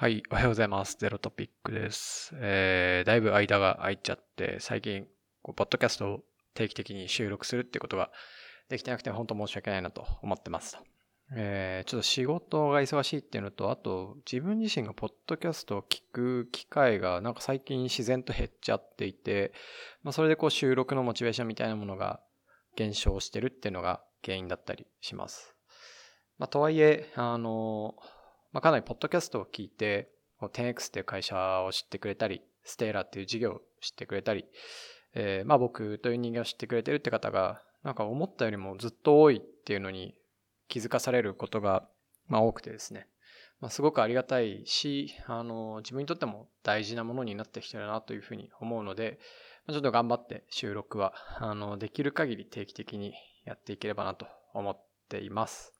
はい、おはようございます。ゼロトピックです。えー、だいぶ間が空いちゃって、最近、こうポッドキャストを定期的に収録するってことができてなくて、本当申し訳ないなと思ってますと。えー、ちょっと仕事が忙しいっていうのと、あと、自分自身がポッドキャストを聞く機会が、なんか最近自然と減っちゃっていて、まあ、それでこう収録のモチベーションみたいなものが減少してるっていうのが原因だったりします。まあ、とはいえ、あのーまあ、かなりポッドキャストを聞いて、10X っていう会社を知ってくれたり、ステーラっていう事業を知ってくれたり、えー、まあ僕という人間を知ってくれてるって方が、なんか思ったよりもずっと多いっていうのに気づかされることが、まあ多くてですね。まあすごくありがたいし、あの、自分にとっても大事なものになってきてるなというふうに思うので、ちょっと頑張って収録は、あの、できる限り定期的にやっていければなと思っています。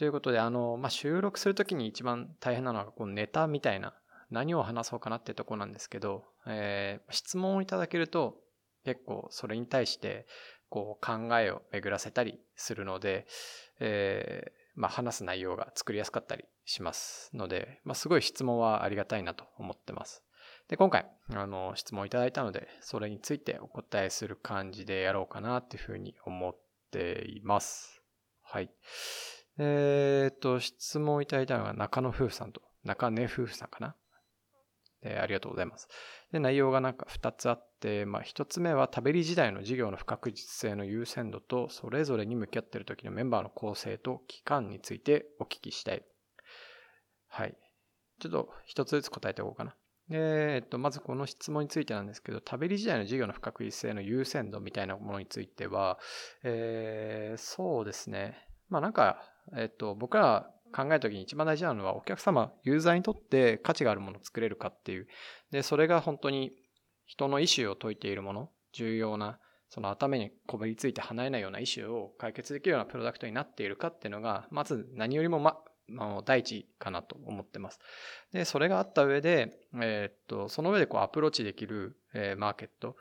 ということで、あの、まあ、収録するときに一番大変なのは、こうネタみたいな、何を話そうかなってとこなんですけど、えー、質問をいただけると、結構それに対して、こう考えを巡らせたりするので、えー、まあ、話す内容が作りやすかったりしますので、まあ、すごい質問はありがたいなと思ってます。で、今回、あの、質問いただいたので、それについてお答えする感じでやろうかなっていうふうに思っています。はい。えっ、と、質問いただいたのが中野夫婦さんと、中根夫婦さんかな。えー、ありがとうございます。で、内容がなんか2つあって、まあ、1つ目は食べり時代の事業の不確実性の優先度と、それぞれに向き合っている時のメンバーの構成と期間についてお聞きしたい。はい。ちょっと1つずつ答えておこうかな。えっと、まずこの質問についてなんですけど、食べり時代の事業の不確実性の優先度みたいなものについては、えー、そうですね。まあなんか、えっと、僕ら考えるときに一番大事なのはお客様、ユーザーにとって価値があるものを作れるかっていう。で、それが本当に人の意思を解いているもの、重要な、その頭にこびりついて離れないようなイシューを解決できるようなプロダクトになっているかっていうのが、まず何よりもま、まあ、第一かなと思ってます。で、それがあった上で、えー、っと、その上でこうアプローチできる、えー、マーケット、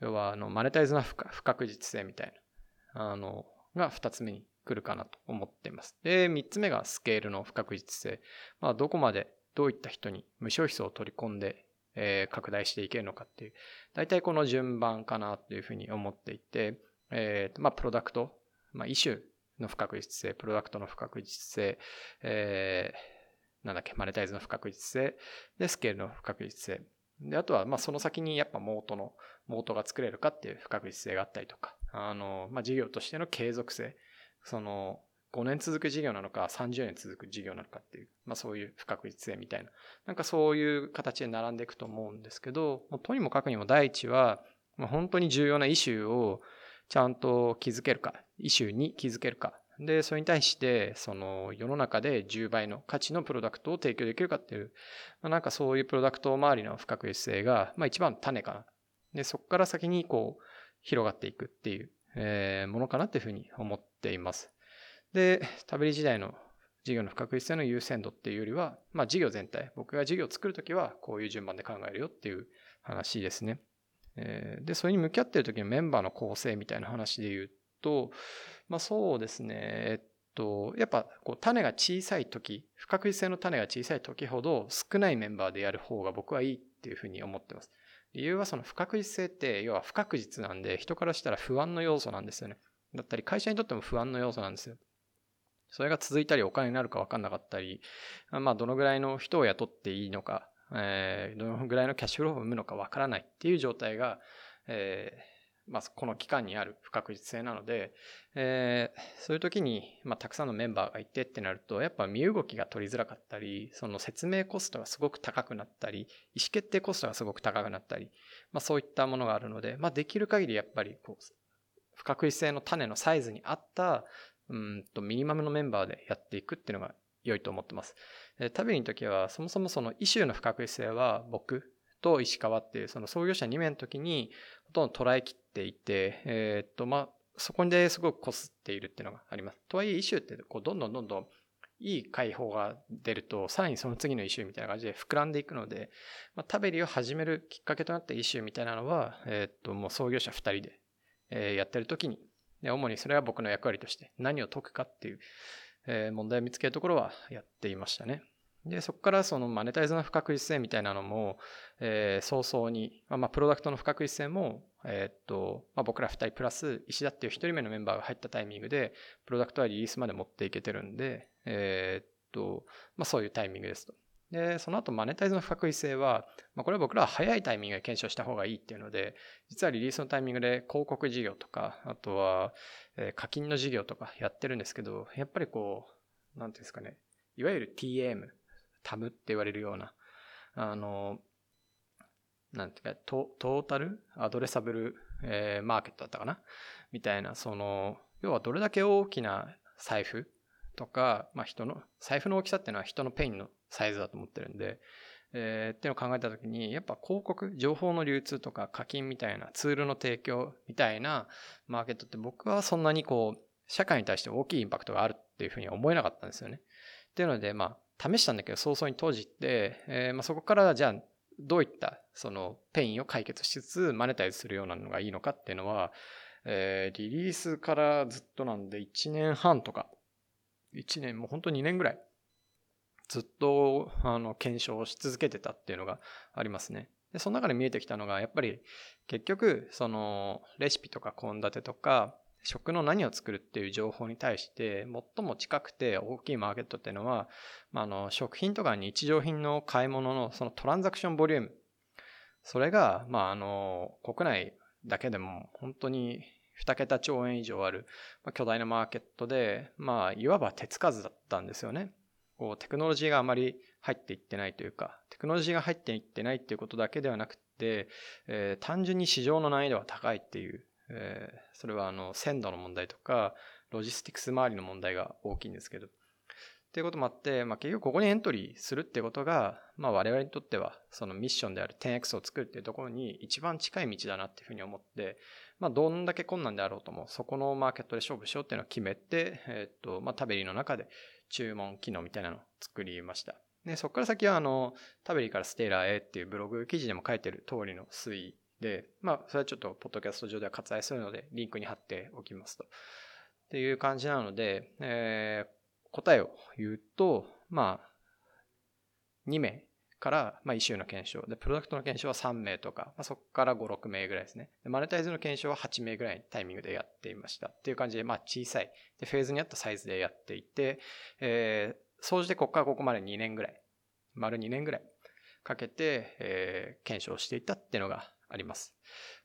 要はあのマネタイズな不確実性みたいな、あの、が二つ目に来るかなと思っています。で、3つ目がスケールの不確実性。まあ、どこまでどういった人に無消費層を取り込んで、えー、拡大していけるのかっていう、大体この順番かなというふうに思っていて、えー、まあ、プロダクト、まあ、イシューの不確実性、プロダクトの不確実性、えー、なんだっけ、マネタイズの不確実性、で、スケールの不確実性。で、あとは、まあ、その先にやっぱモートの、モートが作れるかっていう不確実性があったりとか、あの、まあ、事業としての継続性。その、5年続く事業なのか30年続く事業なのかっていう、まあそういう不確実性みたいな、なんかそういう形で並んでいくと思うんですけど、もうとにもかくにも第一は、まあ、本当に重要なイシューをちゃんと気づけるか、イシューに気づけるか。で、それに対して、その世の中で10倍の価値のプロダクトを提供できるかっていう、まあ、なんかそういうプロダクト周りの不確実性が、まあ一番種かな。で、そこから先にこう、広がっていくっていう、え、ものかなっていうふうに思っています。で、食べり時代の事業の不確実性の優先度っていうよりは、まあ事業全体、僕が事業を作るときはこういう順番で考えるよっていう話ですね。えー、で、それに向き合ってる時のメンバーの構成みたいな話で言うと、まあそうですね、えっと、やっぱこう種が小さい時、不確実性の種が小さい時ほど少ないメンバーでやる方が僕はいいっていうふうに思ってます。理由はその不確実性って要は不確実なんで人からしたら不安の要素なんですよね。だったり会社にとっても不安の要素なんですよ。それが続いたりお金になるか分かんなかったり、まあどのぐらいの人を雇っていいのか、えー、どのぐらいのキャッシュフローを生むのか分からないっていう状態が、え、まあこの期間にある不確実性なので、えー、そういう時に、まあたくさんのメンバーがいてってなると、やっぱ身動きが取りづらかったり、その説明コストがすごく高くなったり、意思決定コストがすごく高くなったり、まあそういったものがあるので、まあできる限りやっぱりこう、不確実性の種のサイズに合ったうんとミニマムのメンバーでやっていくっていうのが良いと思ってます。食べにの時はそもそもそのイシューの不確実性は僕と石川っていうその創業者2名の時にほとんど捉えきっていて、えっとまあそこですごくこすっているっていうのがあります。とはいえイシューってこうどんどんどんどんいい解放が出ると、さらにその次のイシューみたいな感じで膨らんでいくので、まあ、タベリを始めるきっかけとなったイシューみたいなのは、えっと、もう創業者2人で、え、やってる時にで、主にそれは僕の役割として何を解くかっていう、え、問題を見つけるところはやっていましたね。で、そこからそのマネタイズの不確実性みたいなのも、えー、早々に、まあ、プロダクトの不確実性も、え、っと、まあ、僕ら2人プラス石田っていう1人目のメンバーが入ったタイミングで、プロダクトはリリースまで持っていけてるんで、えー、っと、まあ、そういうタイミングですと。で、その後マネタイズの不確実性は、まあ、これは僕らは早いタイミングで検証した方がいいっていうので、実はリリースのタイミングで広告事業とか、あとは、課金の事業とかやってるんですけど、やっぱりこう、なんていうんですかね、いわゆる TM、タムって言われるような、あの、なんていうか、 Total Addressable、えー、 Market だったかな？みたいな、その、要はどれだけ大きな財布とか、まあ人の、財布の大きさっていうのは人のペインのサイズだと思ってるんで、えー、っていうのを考えたときに、やっぱ広告、情報の流通とか課金みたいなツールの提供みたいなマーケットって僕はそんなにこう、社会に対して大きいインパクトがあるっていうふうには思えなかったんですよね。っていうので、まあ、試したんだけど、早々に閉じて、えー、まあ、そこからじゃあ、どういったそのペインを解決しつつマネタイズするようなのがいいのかっていうのは、えー、リリースからずっとなんで1年半とか、1年もう本当2年ぐらいずっとあの検証し続けてたっていうのがありますね。で、その中で見えてきたのが、やっぱり結局、そのレシピとか献立とか、食の何を作るっていう情報に対して最も近くて大きいマーケットっていうのは、まあ、の食品とか日常品の買い物のそのトランザクションボリュームそれが、まあ、あの国内だけでも本当に2桁兆円以上ある巨大なマーケットで、まあ、いわば手つかずだったんですよね。こうテクノロジーがあまり入っていってないというか、テクノロジーが入っていってないっていうことだけではなくて、えー、単純に市場の難易度が高いっていう、えー、それはあの鮮度の問題とか、ロジスティクス周りの問題が大きいんですけど、っていうこともあって、まあ、結局ここにエントリーするってことが、まあ、我々にとってはそのミッションである 10X を作るっていうところに一番近い道だなっていうふうに思って、まあ、どんだけ困難であろうとも、そこのマーケットで勝負しようっていうのを決めて、えっ、と、まあ、タベリの中で注文機能みたいなのを作りました。で、そこから先は、あの、タベリからステーラーへっていうブログ記事でも書いてる通りの推移で、まあ、それはちょっと、ポッドキャスト上では割愛するので、リンクに貼っておきますと。っていう感じなので、えー、答えを言うと、まあ、2名から、まあ、イシューの検証。で、プロダクトの検証は3名とか、まあ、そこから5、6名ぐらいですね。で、マネタイズの検証は8名ぐらいのタイミングでやっていました。っていう感じで、まあ、小さい。で、フェーズに合ったサイズでやっていて、えー、総じてここからここまで2年ぐらい、丸2年ぐらいかけて、えー、検証していたっていうのがあります。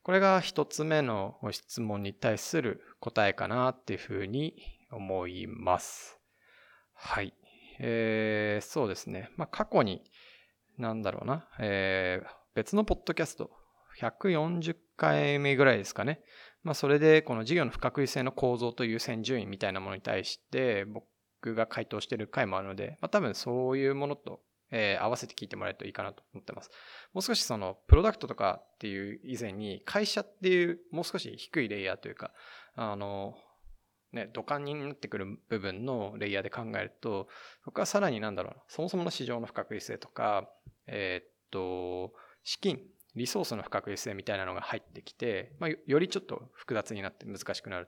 これが一つ目の質問に対する答えかなっていうふうに思います。はい。えー、そうですね。まあ、過去に、なんだろうな、えー、別のポッドキャスト、140回目ぐらいですかね。まあ、それで、この事業の不確実性の構造と優先順位みたいなものに対して、僕が回答してる回もあるので、まあ、多分そういうものと、えー、合わせて聞いてもらえるといいかなと思ってます。もう少しその、プロダクトとかっていう以前に、会社っていう、もう少し低いレイヤーというか、あの、ね、土管になってくる部分のレイヤーで考えると、そこはさらになんだろうな、そもそもの市場の不確実性とか、えー、っと、資金、リソースの不確実性みたいなのが入ってきて、まあ、よりちょっと複雑になって難しくなる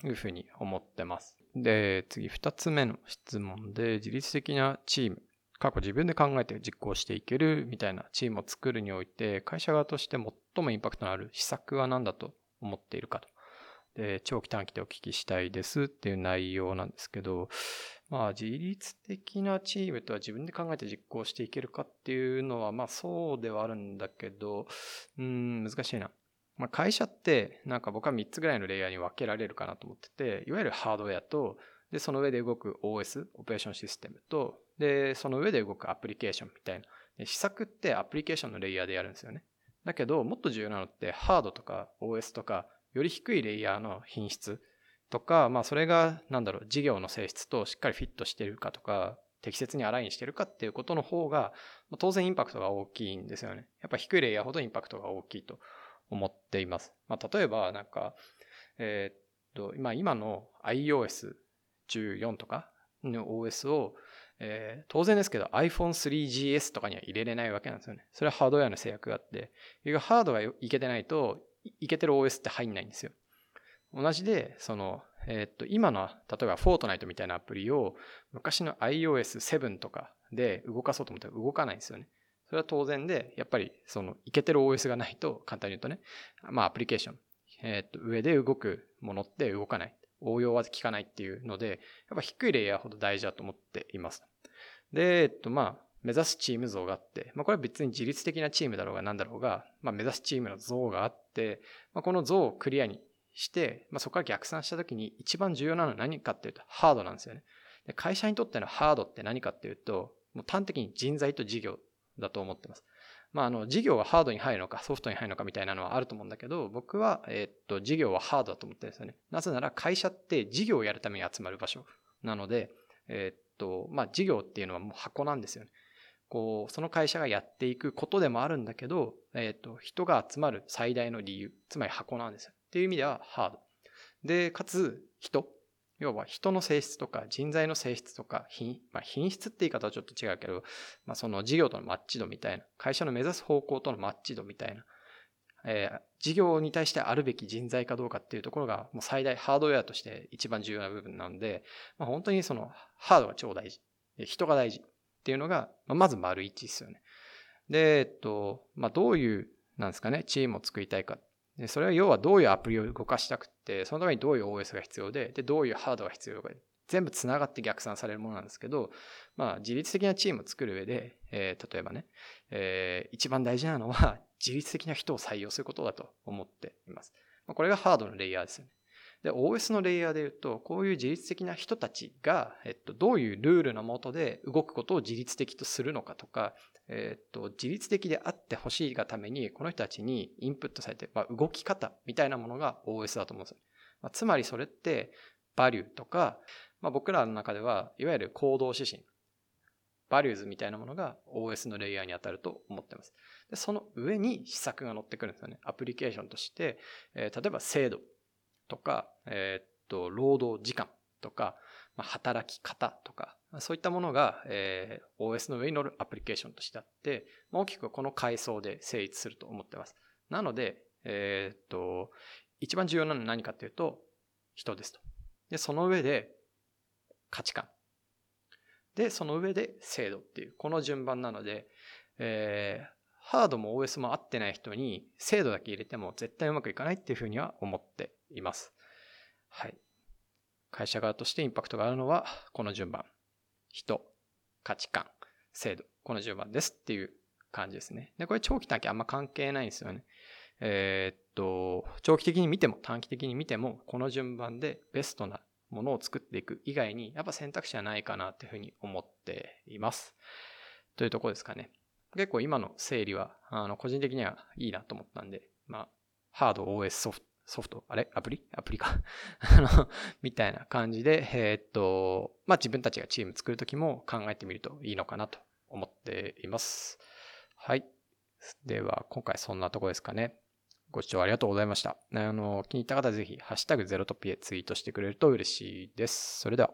というふうに思ってます。で、次二つ目の質問で、自律的なチーム、過去自分で考えて実行していけるみたいなチームを作るにおいて、会社側として最もインパクトのある施策は何だと思っているかと。で、長期短期でお聞きしたいですっていう内容なんですけど、まあ、自律的なチームとは自分で考えて実行していけるかっていうのは、まあそうではあるんだけど、うん、難しいな。まあ、会社って、なんか僕は3つぐらいのレイヤーに分けられるかなと思ってて、いわゆるハードウェアと、で、その上で動く OS、オペレーションシステムと、で、その上で動くアプリケーションみたいな。で施策ってアプリケーションのレイヤーでやるんですよね。だけど、もっと重要なのって、ハードとか OS とか、より低いレイヤーの品質とか、まあそれが、なんだろう、事業の性質としっかりフィットしてるかとか、適切にアラインしてるかっていうことの方が、当然インパクトが大きいんですよね。やっぱ低いレイヤーほどインパクトが大きいと思っています。まあ例えば、なんか、えー、っと、今、今の iOS14 とかの OS を、えー、当然ですけど iPhone3GS とかには入れれないわけなんですよね。それはハードウェアの制約があって、ハードがいけてないといけてる OS って入んないんですよ。同じで、その、えっと、今の、例えばフォートナイトみたいなアプリを昔の iOS7 とかで動かそうと思ったら動かないんですよね。それは当然で、やっぱりそのいけてる OS がないと、簡単に言うとね、まあアプリケーション、えっ、と、上で動くものって動かない。応用は効かないっていうので、やっぱ低いレイヤーほど大事だと思っています。で、えっと、まあ、目指すチーム像があって、まあ、これは別に自律的なチームだろうが何だろうが、まあ、目指すチームの像があって、まあ、この像をクリアにして、まあ、そこから逆算した時に一番重要なのは何かっていうと、ハードなんですよね。で会社にとってのハードって何かっていうと、もう端的に人材と事業だと思ってます。まあ、あの、事業はハードに入るのか、ソフトに入るのかみたいなのはあると思うんだけど、僕は、えっと、事業はハードだと思ってるんですよね。なぜなら会社って事業をやるために集まる場所なので、えっと、まあ、事業っていうのはもう箱なんですよね。こう、その会社がやっていくことでもあるんだけど、えっと、人が集まる最大の理由、つまり箱なんですよ。っていう意味ではハード。で、かつ、人。要は人の性質とか人材の性質とか品、まあ、品質って言い方はちょっと違うけど、まあ、その事業とのマッチ度みたいな、会社の目指す方向とのマッチ度みたいな、えー、事業に対してあるべき人材かどうかっていうところがもう最大ハードウェアとして一番重要な部分なので、まあ、本当にそのハードが超大事。人が大事っていうのが、まあ、まず丸一ですよね。で、えっと、まあ、どういう、なんですかね、チームを作りたいかで、それは要はどういうアプリを動かしたくって、そのためにどういう OS が必要で、で、どういうハードが必要か、全部繋がって逆算されるものなんですけど、まあ、自律的なチームを作る上で、えー、例えばね、えー、一番大事なのは、自律的な人を採用することだと思っています。まあ、これがハードのレイヤーですよね。で、OS のレイヤーで言うと、こういう自律的な人たちが、えっと、どういうルールのもとで動くことを自律的とするのかとか、えっと、自律的であってほしいがために、この人たちにインプットされて、まあ、動き方みたいなものが OS だと思うんですよ。まあ、つまりそれって、バリューとか、まあ、僕らの中では、いわゆる行動指針、バリューズみたいなものが OS のレイヤーに当たると思ってます。でその上に施策が乗ってくるんですよね。アプリケーションとして、えー、例えば制度とか、えー、っと、労働時間とか、まあ、働き方とか、そういったものが、えー、OS の上に乗るアプリケーションとしてあって、まあ、大きくこの階層で成立すると思ってます。なので、えー、っと、一番重要なのは何かっていうと、人ですと。で、その上で価値観。で、その上で制度っていう、この順番なので、えー、ハードも OS も合ってない人に制度だけ入れても絶対うまくいかないっていうふうには思っています。はい。会社側としてインパクトがあるのは、この順番。人、価値観、制度。この順番ですっていう感じですね。で、これ長期短期あんま関係ないんですよね。えー、っと、長期的に見ても短期的に見ても、この順番でベストなものを作っていく以外に、やっぱ選択肢はないかなっていうふうに思っています。というとこですかね。結構今の整理は、あの、個人的にはいいなと思ったんで、まあ、ハード、OS、ソフト、ソフト、あれ？アプリ？アプリか あの、みたいな感じで、えー、っと、まあ、自分たちがチーム作るときも考えてみるといいのかなと思っています。はい。では、今回そんなとこですかね。ご視聴ありがとうございました。あの、気に入った方はぜひ、ハッシュタグゼロトピへツイートしてくれると嬉しいです。それでは。